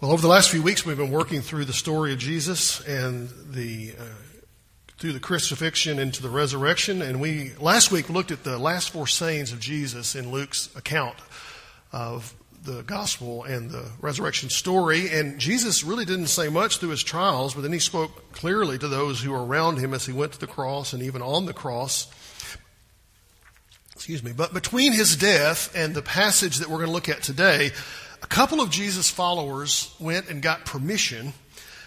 Well, over the last few weeks, we've been working through the story of Jesus and the uh, through the crucifixion into the resurrection. And we last week looked at the last four sayings of Jesus in Luke's account of the gospel and the resurrection story. And Jesus really didn't say much through his trials, but then he spoke clearly to those who were around him as he went to the cross and even on the cross. Excuse me. But between his death and the passage that we're going to look at today, a couple of Jesus' followers went and got permission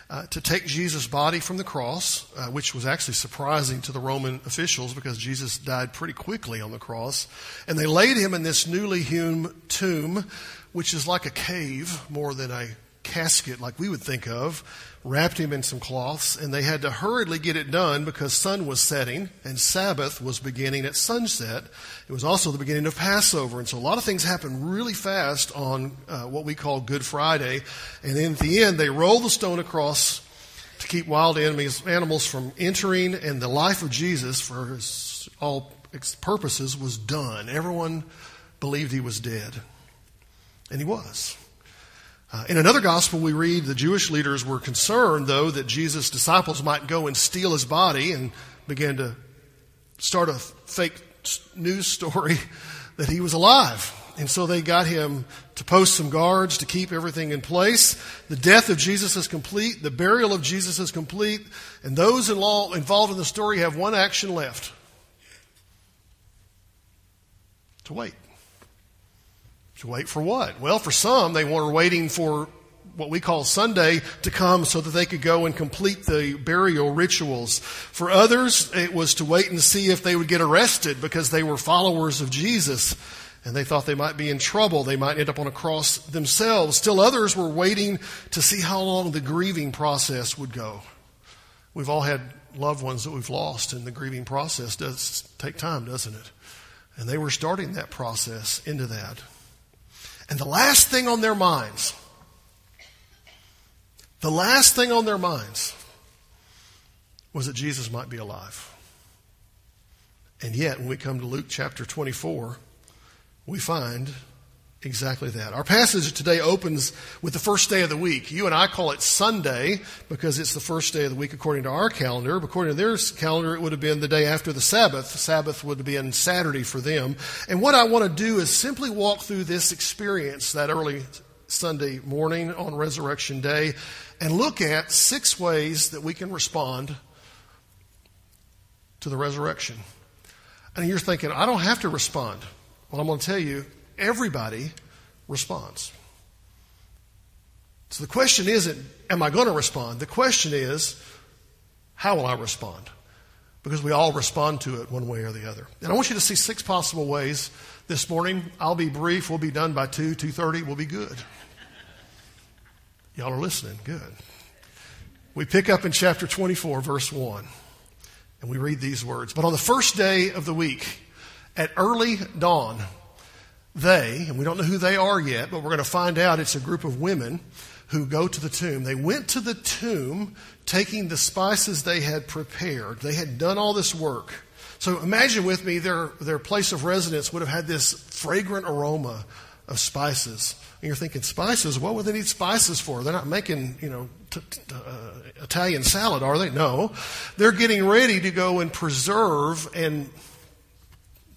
uh, to take Jesus' body from the cross, uh, which was actually surprising to the Roman officials because Jesus died pretty quickly on the cross. And they laid him in this newly hewn tomb, which is like a cave more than a casket like we would think of, wrapped him in some cloths, and they had to hurriedly get it done because sun was setting and Sabbath was beginning at sunset. It was also the beginning of Passover, and so a lot of things happened really fast on uh, what we call Good Friday. And then at the end, they rolled the stone across to keep wild enemies, animals from entering, and the life of Jesus, for his, all purposes, was done. Everyone believed he was dead, and he was. Uh, in another gospel, we read the Jewish leaders were concerned, though, that Jesus' disciples might go and steal his body and began to start a fake news story that he was alive. And so they got him to post some guards to keep everything in place. The death of Jesus is complete. The burial of Jesus is complete. And those involved in the story have one action left to wait. Wait for what? Well, for some, they were waiting for what we call Sunday to come so that they could go and complete the burial rituals. For others, it was to wait and see if they would get arrested because they were followers of Jesus and they thought they might be in trouble. They might end up on a cross themselves. Still others were waiting to see how long the grieving process would go. We've all had loved ones that we've lost and the grieving process does take time, doesn't it? And they were starting that process into that. And the last thing on their minds, the last thing on their minds was that Jesus might be alive. And yet, when we come to Luke chapter 24, we find exactly that. Our passage today opens with the first day of the week. You and I call it Sunday because it's the first day of the week according to our calendar. According to their calendar, it would have been the day after the Sabbath. Sabbath would have been Saturday for them. And what I want to do is simply walk through this experience that early Sunday morning on Resurrection Day and look at six ways that we can respond to the resurrection. And you're thinking, I don't have to respond. Well, I'm going to tell you, everybody responds. So the question isn't, am I going to respond? The question is, how will I respond? Because we all respond to it one way or the other. And I want you to see six possible ways this morning. I'll be brief. We'll be done by 2, 2.30. We'll be good. Y'all are listening. Good. We pick up in chapter 24, verse 1, and we read these words. But on the first day of the week, at early dawn, they, and we don't know who they are yet, but we're going to find out it's a group of women who go to the tomb. They went to the tomb taking the spices they had prepared. They had done all this work. So imagine with me their, their place of residence would have had this fragrant aroma of spices. And you're thinking, spices? What would they need spices for? They're not making, you know, t- t- uh, Italian salad, are they? No. They're getting ready to go and preserve and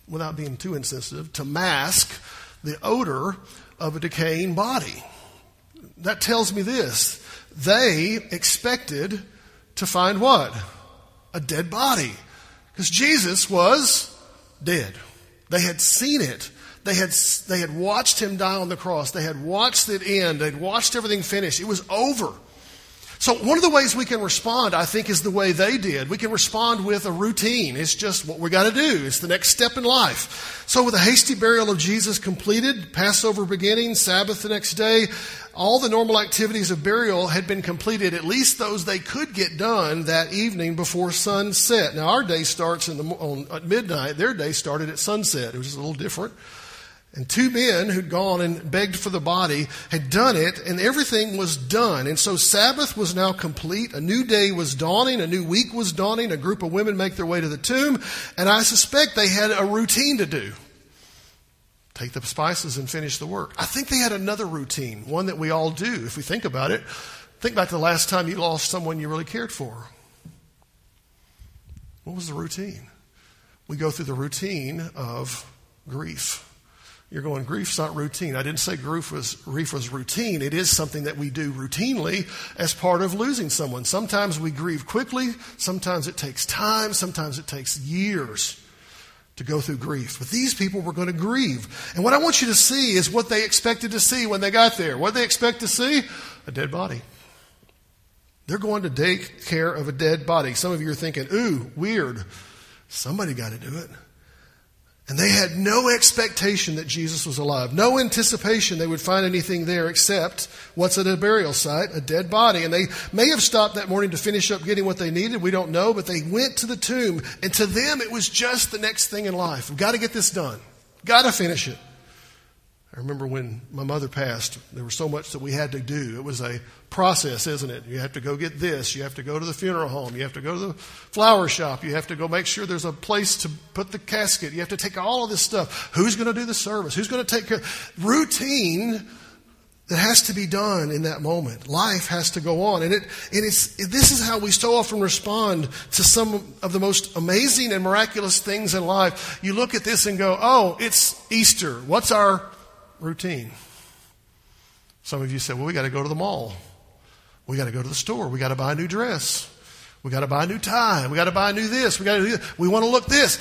without being too insensitive, to mask the odor of a decaying body. That tells me this. They expected to find what? A dead body. Because Jesus was dead. They had seen it. They had, they had watched him die on the cross. They had watched it end. They'd watched everything finish. It was over. So, one of the ways we can respond, I think, is the way they did. We can respond with a routine. It's just what we got to do. It's the next step in life. So, with a hasty burial of Jesus completed, Passover beginning, Sabbath the next day, all the normal activities of burial had been completed, at least those they could get done that evening before sunset. Now, our day starts the, on, at midnight. Their day started at sunset. It was a little different. And two men who'd gone and begged for the body had done it, and everything was done. And so Sabbath was now complete. A new day was dawning. A new week was dawning. A group of women make their way to the tomb. And I suspect they had a routine to do. take the spices and finish the work. I think they had another routine, one that we all do if we think about it. Think back to the last time you lost someone you really cared for. What was the routine? We go through the routine of grief. You're going, grief's not routine. I didn't say grief was, grief was routine. It is something that we do routinely as part of losing someone. Sometimes we grieve quickly. Sometimes it takes time. Sometimes it takes years to go through grief. But these people were going to grieve. And what I want you to see is what they expected to see when they got there. What they expect to see? A dead body. They're going to take care of a dead body. Some of you are thinking, ooh, weird. Somebody got to do it. And they had no expectation that Jesus was alive, no anticipation they would find anything there except what's at a burial site, a dead body. And they may have stopped that morning to finish up getting what they needed. We don't know, but they went to the tomb. And to them, it was just the next thing in life. We've got to get this done, got to finish it. I remember when my mother passed, there was so much that we had to do. It was a process, isn't it? You have to go get this. You have to go to the funeral home. You have to go to the flower shop. You have to go make sure there's a place to put the casket. You have to take all of this stuff. Who's going to do the service? Who's going to take care? Routine that has to be done in that moment. Life has to go on. And it, and it's, this is how we so often respond to some of the most amazing and miraculous things in life. You look at this and go, oh, it's Easter. What's our routine. Some of you said, well, we got to go to the mall. We got to go to the store. We got to buy a new dress. We got to buy a new tie. We got to buy a new this. We got to do. We want to look this.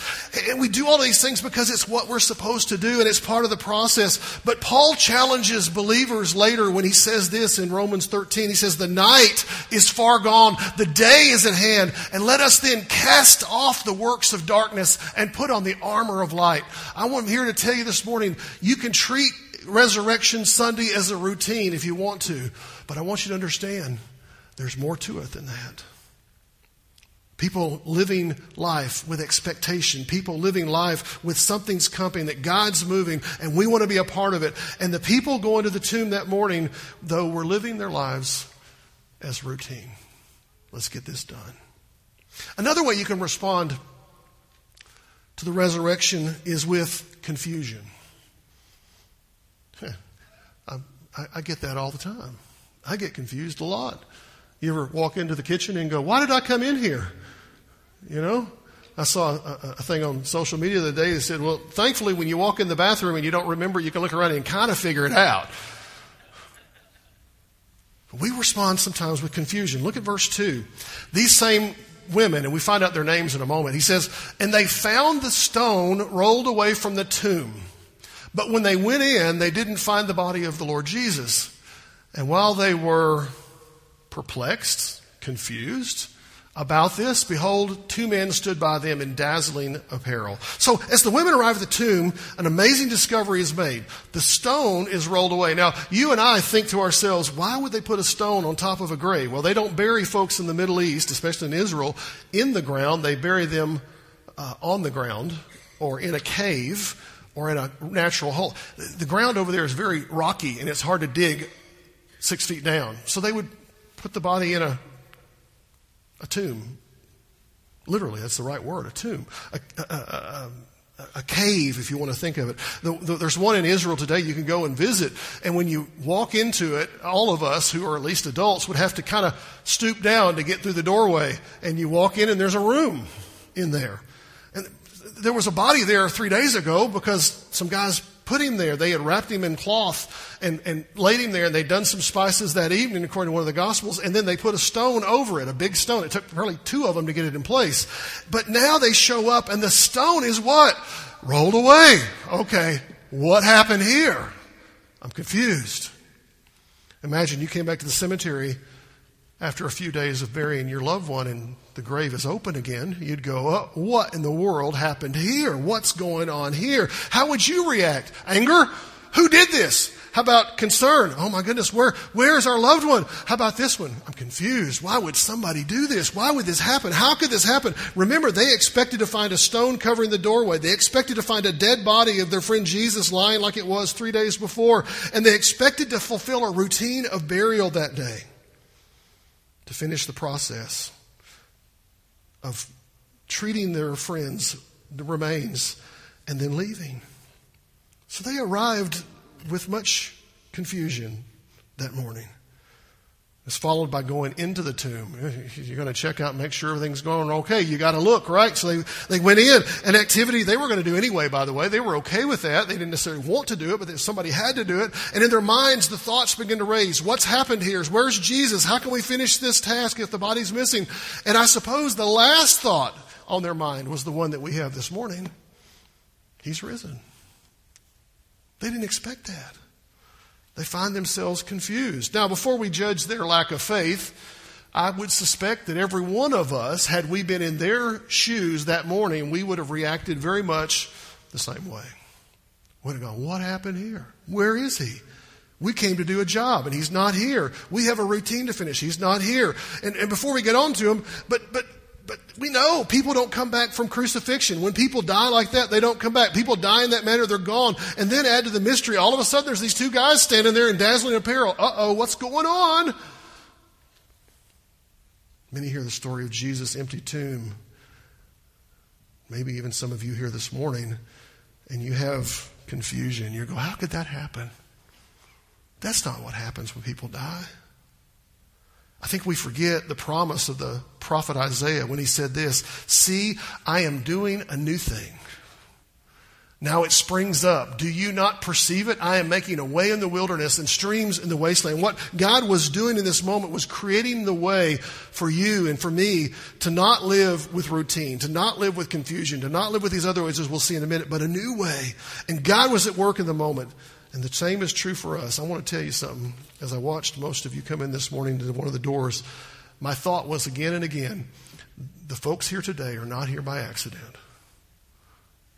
And we do all these things because it's what we're supposed to do and it's part of the process. But Paul challenges believers later when he says this in Romans 13. He says, the night is far gone. The day is at hand. And let us then cast off the works of darkness and put on the armor of light. I want here to tell you this morning, you can treat Resurrection Sunday as a routine if you want to. But I want you to understand there's more to it than that. People living life with expectation. People living life with something's coming, that God's moving, and we want to be a part of it. And the people going to the tomb that morning, though, were living their lives as routine. Let's get this done. Another way you can respond to the resurrection is with confusion. I, I get that all the time. I get confused a lot. You ever walk into the kitchen and go, Why did I come in here? You know? I saw a, a, thing on social media the other day that said, Well, thankfully, when you walk in the bathroom and you don't remember, you can look around and kind of figure it out. We respond sometimes with confusion. Look at verse 2. These same women, and we find out their names in a moment, he says, And they found the stone rolled away from the tomb. But when they went in, they didn't find the body of the Lord Jesus. And while they were perplexed, confused, about this, behold, two men stood by them in dazzling apparel. So, as the women arrive at the tomb, an amazing discovery is made. The stone is rolled away. Now, you and I think to ourselves, why would they put a stone on top of a grave? Well, they don't bury folks in the Middle East, especially in Israel, in the ground. They bury them uh, on the ground or in a cave or in a natural hole. The ground over there is very rocky and it's hard to dig six feet down. So they would put the body in a a tomb. Literally, that's the right word, a tomb. A, a, a, a cave, if you want to think of it. The, the, there's one in Israel today you can go and visit, and when you walk into it, all of us who are at least adults would have to kind of stoop down to get through the doorway, and you walk in, and there's a room in there. And there was a body there three days ago because some guys put him there. They had wrapped him in cloth and, and laid him there, and they'd done some spices that evening, according to one of the Gospels, and then they put a stone over it, a big stone. It took probably two of them to get it in place. But now they show up, and the stone is what? Rolled away. Okay, what happened here? I'm confused. Imagine you came back to the cemetery after a few days of burying your loved one and the grave is open again, you'd go, oh, What in the world happened here? What's going on here? How would you react? Anger? Who did this? How about concern? Oh my goodness, where, where is our loved one? How about this one? I'm confused. Why would somebody do this? Why would this happen? How could this happen? Remember, they expected to find a stone covering the doorway. They expected to find a dead body of their friend Jesus lying like it was three days before. And they expected to fulfill a routine of burial that day to finish the process of treating their friends, the remains, and then leaving. So they arrived with much confusion that morning. It's followed by going into the tomb. You're going to check out and make sure everything's going okay. You got to look, right? So they, they went in. An activity they were going to do anyway, by the way. They were okay with that. They didn't necessarily want to do it, but somebody had to do it. And in their minds, the thoughts begin to raise. What's happened here? Where's Jesus? How can we finish this task if the body's missing? And I suppose the last thought on their mind was the one that we have this morning. He's risen. They didn't expect that. They find themselves confused. Now, before we judge their lack of faith, I would suspect that every one of us, had we been in their shoes that morning, we would have reacted very much the same way. We'd have gone, What happened here? Where is he? We came to do a job and he's not here. We have a routine to finish. He's not here. And, and before we get on to him, but, but but we know people don't come back from crucifixion. When people die like that, they don't come back. People die in that manner, they're gone. And then add to the mystery, all of a sudden there's these two guys standing there in dazzling apparel. Uh oh, what's going on? Many hear the story of Jesus' empty tomb. Maybe even some of you here this morning, and you have confusion. You go, how could that happen? That's not what happens when people die. I think we forget the promise of the prophet Isaiah when he said this See, I am doing a new thing. Now it springs up. Do you not perceive it? I am making a way in the wilderness and streams in the wasteland. What God was doing in this moment was creating the way for you and for me to not live with routine, to not live with confusion, to not live with these other ways, as we'll see in a minute, but a new way. And God was at work in the moment. And the same is true for us. I want to tell you something. As I watched most of you come in this morning to one of the doors, my thought was again and again the folks here today are not here by accident.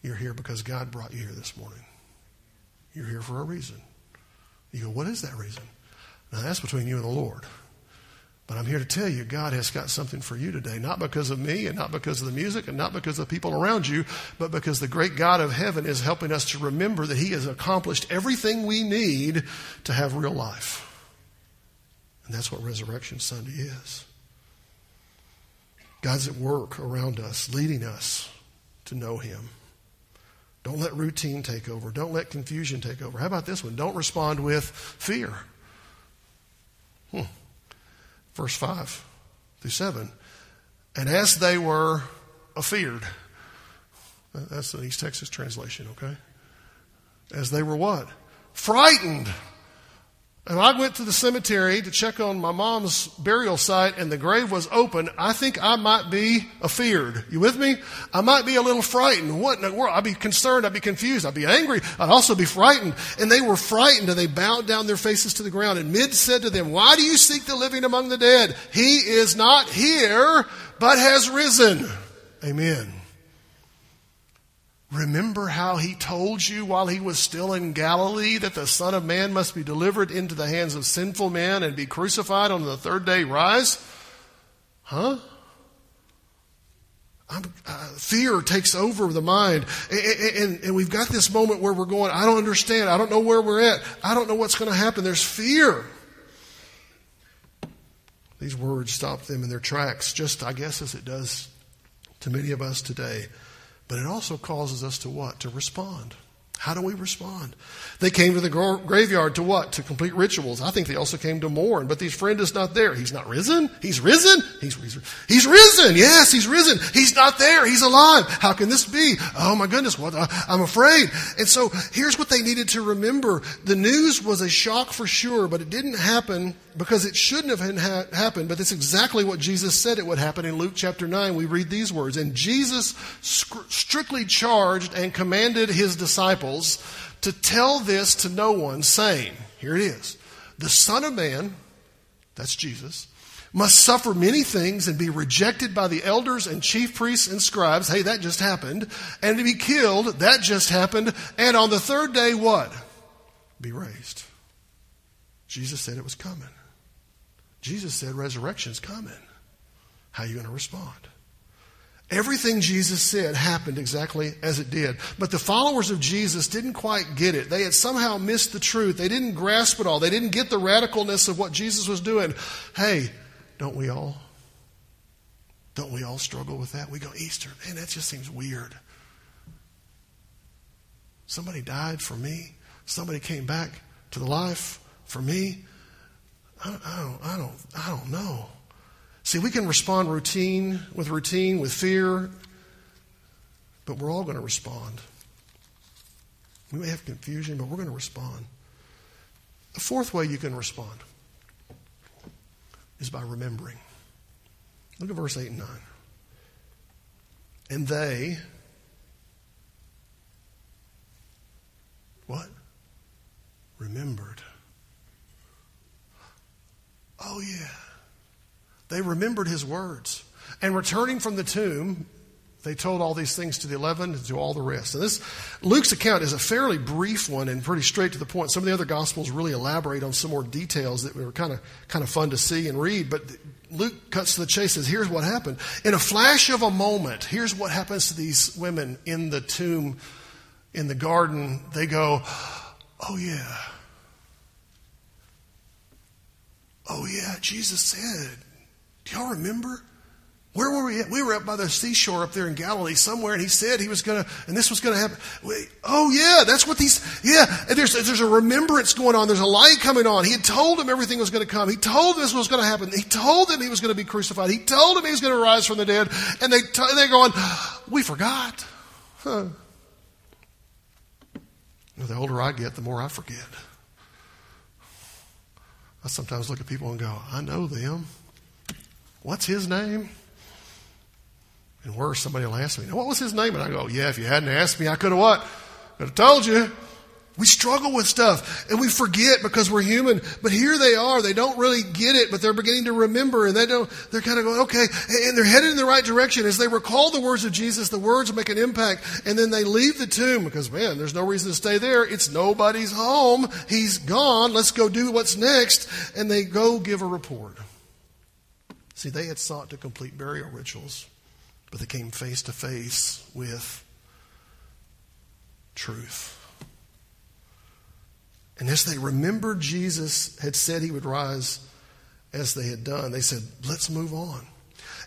You're here because God brought you here this morning. You're here for a reason. You go, what is that reason? Now, that's between you and the Lord. But I'm here to tell you, God has got something for you today, not because of me and not because of the music and not because of the people around you, but because the great God of heaven is helping us to remember that He has accomplished everything we need to have real life. And that's what Resurrection Sunday is. God's at work around us, leading us to know Him. Don't let routine take over. Don't let confusion take over. How about this one? Don't respond with fear. Hmm verse 5 through 7. And as they were afeared, that's the East Texas translation, okay? As they were what? Frightened. And I went to the cemetery to check on my mom's burial site and the grave was open. I think I might be afeared. You with me? I might be a little frightened. What in the world? I'd be concerned. I'd be confused. I'd be angry. I'd also be frightened. And they were frightened and they bowed down their faces to the ground. And Mid said to them, Why do you seek the living among the dead? He is not here, but has risen. Amen. Remember how he told you while he was still in Galilee that the Son of Man must be delivered into the hands of sinful men and be crucified on the third day rise? Huh? Uh, fear takes over the mind. And, and, and we've got this moment where we're going, I don't understand. I don't know where we're at. I don't know what's going to happen. There's fear. These words stop them in their tracks, just, I guess, as it does to many of us today. But it also causes us to what? To respond. How do we respond? They came to the graveyard to what? To complete rituals. I think they also came to mourn, but his friend is not there. He's not risen? He's risen? He's, he's, he's risen. Yes, he's risen. He's not there. He's alive. How can this be? Oh my goodness. What? Uh, I'm afraid. And so here's what they needed to remember. The news was a shock for sure, but it didn't happen because it shouldn't have ha- happened, but that's exactly what Jesus said it would happen in Luke chapter 9. We read these words. And Jesus strictly charged and commanded his disciples to tell this to no one, saying, Here it is, the Son of Man, that's Jesus, must suffer many things and be rejected by the elders and chief priests and scribes. Hey, that just happened. And to be killed, that just happened. And on the third day, what? Be raised. Jesus said it was coming. Jesus said resurrection's coming. How are you going to respond? Everything Jesus said happened exactly as it did. But the followers of Jesus didn't quite get it. They had somehow missed the truth. They didn't grasp it all. They didn't get the radicalness of what Jesus was doing. Hey, don't we all? Don't we all struggle with that? We go, Easter, man, that just seems weird. Somebody died for me. Somebody came back to the life for me. I, I don't, I don't, I don't know. See, we can respond routine with routine, with fear, but we're all going to respond. We may have confusion, but we're going to respond. The fourth way you can respond is by remembering. Look at verse 8 and 9. And they, what? Remembered. Oh, yeah. They remembered his words. And returning from the tomb, they told all these things to the eleven and to all the rest. And this Luke's account is a fairly brief one and pretty straight to the point. Some of the other gospels really elaborate on some more details that were kind of kind of fun to see and read. But Luke cuts to the chase. Says, "Here's what happened. In a flash of a moment, here's what happens to these women in the tomb, in the garden. They go, oh yeah." Oh, yeah, Jesus said. Do y'all remember? Where were we at? We were up by the seashore up there in Galilee somewhere, and he said he was going to, and this was going to happen. Wait, oh, yeah, that's what these, yeah, and there's, there's a remembrance going on. There's a light coming on. He had told them everything was going to come. He told them this was going to happen. He told them he was going to be crucified. He told them he was going to rise from the dead. And they, t- they're going, we forgot. Huh. The older I get, the more I forget. I sometimes look at people and go, I know them. What's his name? And worse, somebody will ask me, what was his name? And I go, yeah, if you hadn't asked me, I could have what? Could have told you. We struggle with stuff and we forget because we're human. But here they are. They don't really get it, but they're beginning to remember and they don't, they're kind of going, okay. And they're headed in the right direction. As they recall the words of Jesus, the words make an impact. And then they leave the tomb because, man, there's no reason to stay there. It's nobody's home. He's gone. Let's go do what's next. And they go give a report. See, they had sought to complete burial rituals, but they came face to face with truth. And as they remembered Jesus had said he would rise as they had done, they said, let's move on.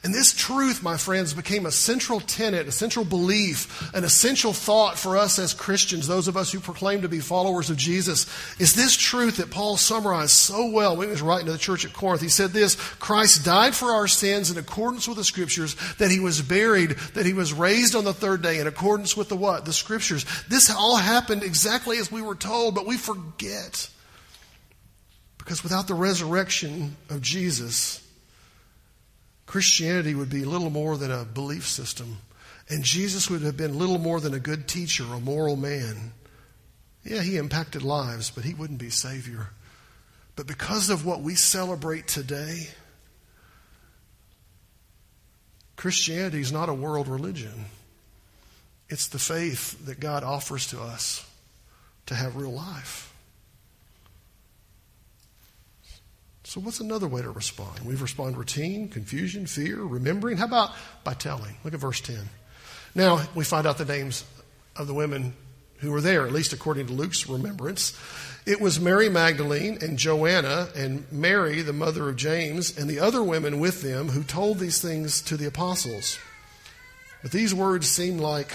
And this truth, my friends, became a central tenet, a central belief, an essential thought for us as Christians, those of us who proclaim to be followers of Jesus, is this truth that Paul summarized so well when he was writing to the church at Corinth. He said this Christ died for our sins in accordance with the scriptures, that he was buried, that he was raised on the third day in accordance with the what? The scriptures. This all happened exactly as we were told, but we forget. Because without the resurrection of Jesus, Christianity would be little more than a belief system, and Jesus would have been little more than a good teacher, a moral man. Yeah, he impacted lives, but he wouldn't be Savior. But because of what we celebrate today, Christianity is not a world religion. It's the faith that God offers to us to have real life. So, what's another way to respond? We've responded routine, confusion, fear, remembering. How about by telling? Look at verse 10. Now, we find out the names of the women who were there, at least according to Luke's remembrance. It was Mary Magdalene and Joanna and Mary, the mother of James, and the other women with them who told these things to the apostles. But these words seemed like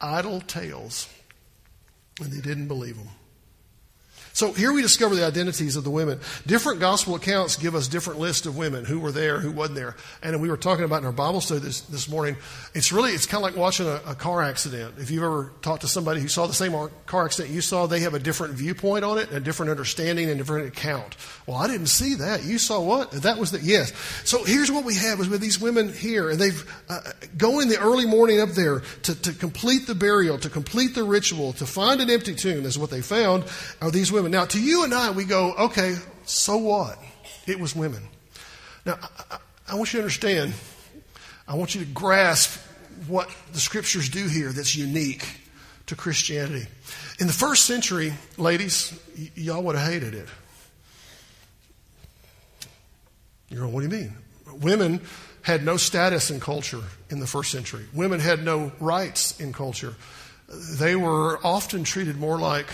idle tales, and they didn't believe them. So here we discover the identities of the women. Different gospel accounts give us different lists of women who were there, who wasn't there. And we were talking about in our Bible study this, this morning. It's really, it's kind of like watching a, a car accident. If you've ever talked to somebody who saw the same car accident you saw, they have a different viewpoint on it, a different understanding, and a different account. Well, I didn't see that. You saw what? That was the, yes. So here's what we have is with these women here, and they've uh, go in the early morning up there to, to complete the burial, to complete the ritual, to find an empty tomb is what they found, are these women women. Now, to you and I, we go, okay, so what? It was women. Now, I, I want you to understand, I want you to grasp what the scriptures do here that's unique to Christianity. In the first century, ladies, y- y'all would have hated it. You're going, what do you mean? Women had no status in culture in the first century. Women had no rights in culture. They were often treated more like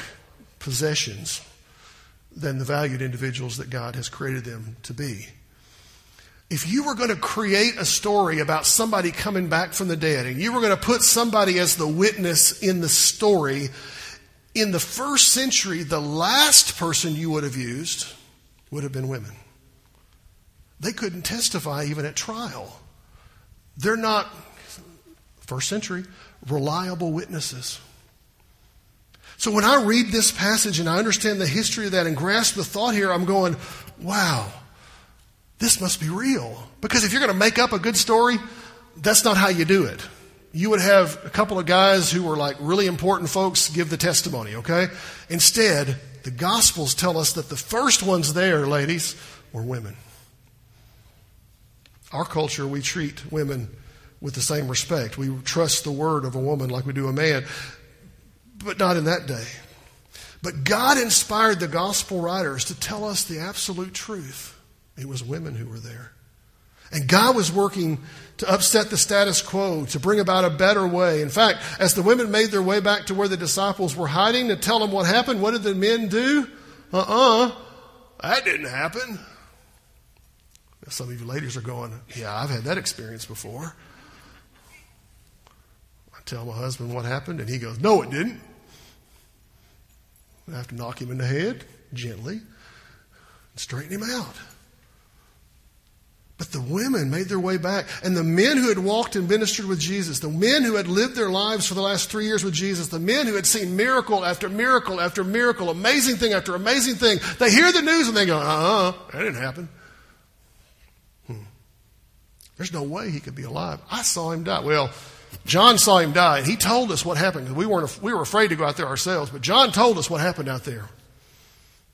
possessions than the valued individuals that God has created them to be. If you were going to create a story about somebody coming back from the dead and you were going to put somebody as the witness in the story, in the first century, the last person you would have used would have been women. They couldn't testify even at trial. They're not, first century, reliable witnesses. So when I read this passage and I understand the history of that and grasp the thought here, I'm going, wow, this must be real. Because if you're going to make up a good story, that's not how you do it. You would have a couple of guys who were like really important folks give the testimony, okay? Instead, the Gospels tell us that the first ones there, ladies, were women. Our culture, we treat women with the same respect. We trust the word of a woman like we do a man, but not in that day. But God inspired the gospel writers to tell us the absolute truth. It was women who were there. And God was working to upset the status quo, to bring about a better way. In fact, as the women made their way back to where the disciples were hiding to tell them what happened, what did the men do? Uh uh-uh, uh that didn't happen. Some of you ladies are going, Yeah, I've had that experience before. Tell my husband what happened, and he goes, No, it didn't. I have to knock him in the head gently and straighten him out. But the women made their way back. And the men who had walked and ministered with Jesus, the men who had lived their lives for the last three years with Jesus, the men who had seen miracle after miracle after miracle, amazing thing after amazing thing, they hear the news and they go, uh uh-uh, uh, that didn't happen. Hmm. There's no way he could be alive. I saw him die. Well, John saw him die, and he told us what happened. We, weren't, we were afraid to go out there ourselves, but John told us what happened out there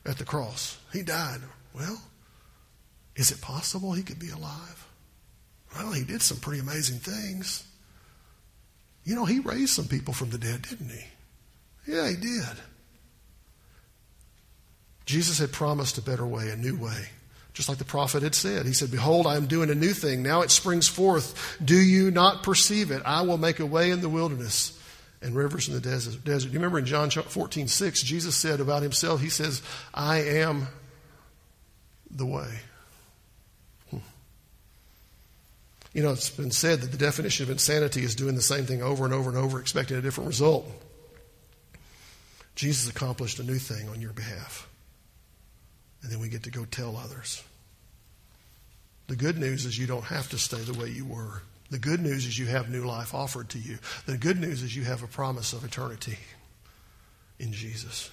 at the cross. He died. Well, is it possible he could be alive? Well, he did some pretty amazing things. You know, he raised some people from the dead, didn't he? Yeah, he did. Jesus had promised a better way, a new way. Just like the prophet had said. He said, Behold, I am doing a new thing. Now it springs forth. Do you not perceive it? I will make a way in the wilderness and rivers in the desert. desert. You remember in John 14, 6, Jesus said about himself, He says, I am the way. Hmm. You know, it's been said that the definition of insanity is doing the same thing over and over and over, expecting a different result. Jesus accomplished a new thing on your behalf and then we get to go tell others. The good news is you don't have to stay the way you were. The good news is you have new life offered to you. The good news is you have a promise of eternity in Jesus.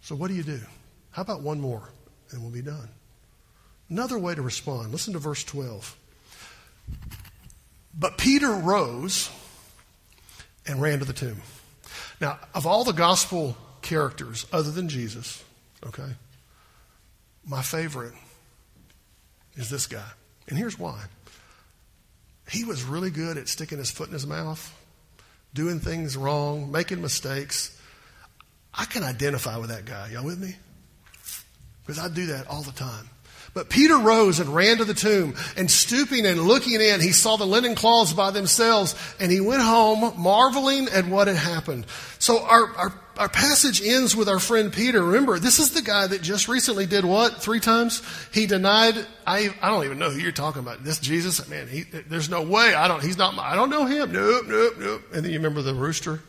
So, what do you do? How about one more and we'll be done? Another way to respond. Listen to verse 12. But Peter rose and ran to the tomb. Now, of all the gospel characters other than Jesus, okay, my favorite is this guy. And here's why. He was really good at sticking his foot in his mouth, doing things wrong, making mistakes. I can identify with that guy. Y'all with me? Because I do that all the time. But Peter rose and ran to the tomb, and stooping and looking in, he saw the linen cloths by themselves, and he went home marveling at what had happened. So our, our, our passage ends with our friend Peter. Remember, this is the guy that just recently did what? Three times? He denied, I, I don't even know who you're talking about. This Jesus, man, he, there's no way. I don't, he's not, I don't know him. Nope, nope, nope. And then you remember the rooster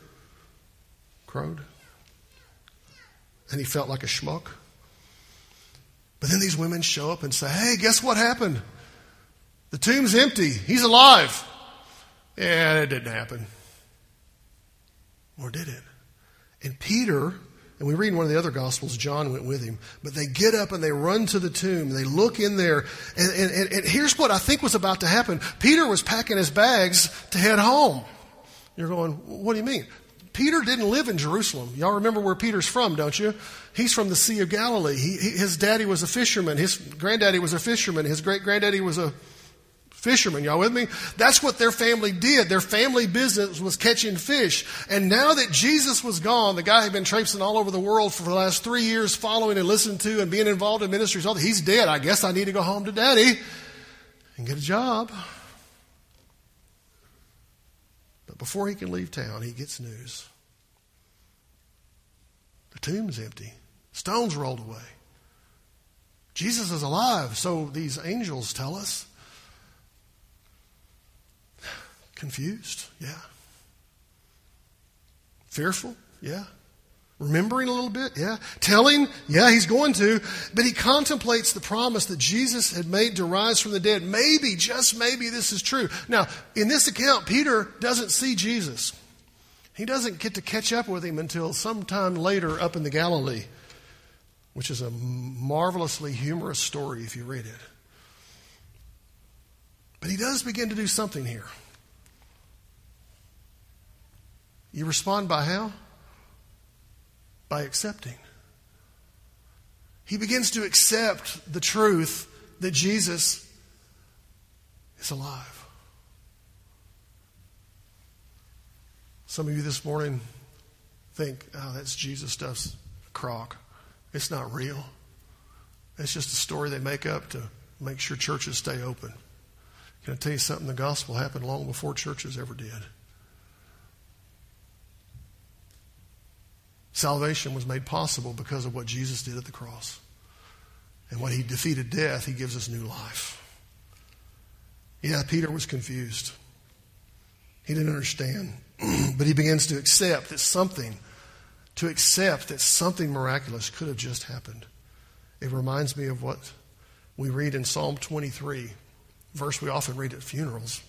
crowed? And he felt like a schmuck. But then these women show up and say, hey, guess what happened? The tomb's empty. He's alive. Yeah, it didn't happen. Or did it? And Peter, and we read in one of the other Gospels, John went with him, but they get up and they run to the tomb. They look in there. And, and, and here's what I think was about to happen Peter was packing his bags to head home. You're going, what do you mean? Peter didn't live in Jerusalem. Y'all remember where Peter's from, don't you? He's from the Sea of Galilee. He, his daddy was a fisherman. His granddaddy was a fisherman. His great granddaddy was a fisherman. Y'all with me? That's what their family did. Their family business was catching fish. And now that Jesus was gone, the guy had been traipsing all over the world for the last three years, following and listening to and being involved in ministries. Oh, he's dead. I guess I need to go home to daddy and get a job. But before he can leave town, he gets news. The tomb's empty, stones rolled away. Jesus is alive, so these angels tell us. Confused? Yeah. Fearful? Yeah. Remembering a little bit, yeah. Telling, yeah, he's going to. But he contemplates the promise that Jesus had made to rise from the dead. Maybe, just maybe, this is true. Now, in this account, Peter doesn't see Jesus. He doesn't get to catch up with him until sometime later up in the Galilee, which is a marvelously humorous story if you read it. But he does begin to do something here. You respond by how? By accepting. He begins to accept the truth that Jesus is alive. Some of you this morning think, oh, that's Jesus stuff's crock. It's not real. It's just a story they make up to make sure churches stay open. Can I tell you something? The gospel happened long before churches ever did. Salvation was made possible because of what Jesus did at the cross. And when he defeated death, he gives us new life. Yeah, Peter was confused. He didn't understand. but he begins to accept that something, to accept that something miraculous could have just happened. It reminds me of what we read in Psalm 23, verse we often read at funerals.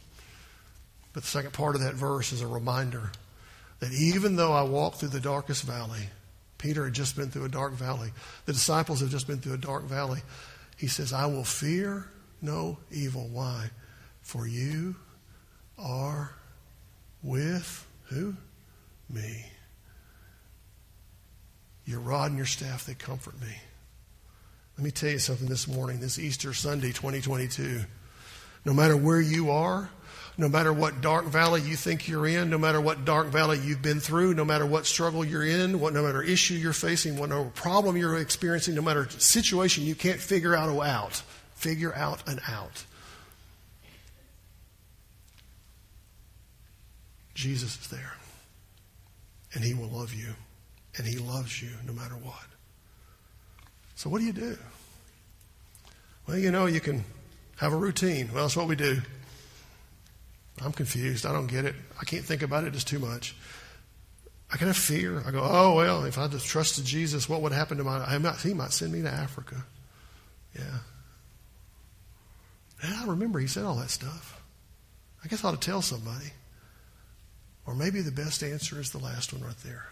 But the second part of that verse is a reminder that even though I walk through the darkest valley, Peter had just been through a dark valley, the disciples have just been through a dark valley. He says, I will fear no evil. Why? For you are with who? Me. Your rod and your staff, they comfort me. Let me tell you something this morning, this Easter Sunday 2022. No matter where you are, no matter what dark valley you think you're in, no matter what dark valley you've been through, no matter what struggle you're in, what, no matter issue you're facing, whatever problem you're experiencing, no matter situation you can't figure out a out, figure out an out. Jesus is there. And he will love you. And he loves you no matter what. So what do you do? Well, you know, you can have a routine. Well, that's what we do. I'm confused. I don't get it. I can't think about it. It's too much. I kind of fear. I go, oh, well, if I just trusted Jesus, what would happen to my, might, he might send me to Africa. Yeah. And I remember he said all that stuff. I guess I ought to tell somebody. Or maybe the best answer is the last one right there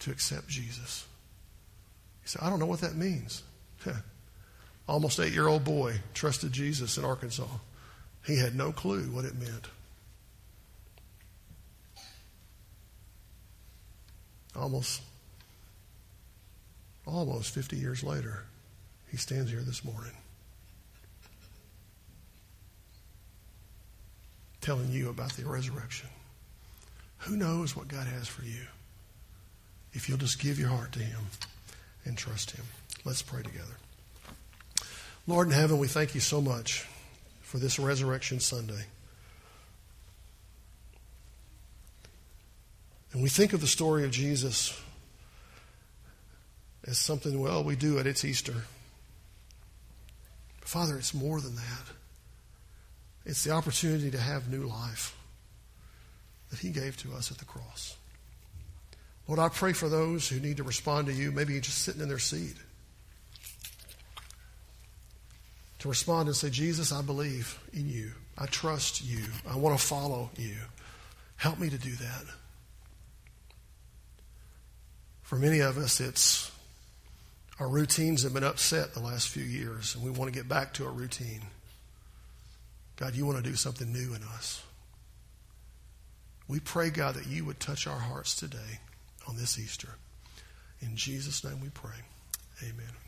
to accept Jesus. He said, I don't know what that means. Almost eight year old boy trusted Jesus in Arkansas. He had no clue what it meant. Almost, almost 50 years later, he stands here this morning telling you about the resurrection. Who knows what God has for you if you'll just give your heart to Him and trust Him? Let's pray together. Lord in heaven, we thank you so much for this Resurrection Sunday. And we think of the story of Jesus as something, well, we do it, it's Easter. Father, it's more than that. It's the opportunity to have new life that He gave to us at the cross. Lord, I pray for those who need to respond to you, maybe just sitting in their seat. To respond and say, Jesus, I believe in you. I trust you. I want to follow you. Help me to do that. For many of us, it's our routines have been upset the last few years, and we want to get back to a routine. God, you want to do something new in us. We pray, God, that you would touch our hearts today on this Easter. In Jesus' name we pray. Amen.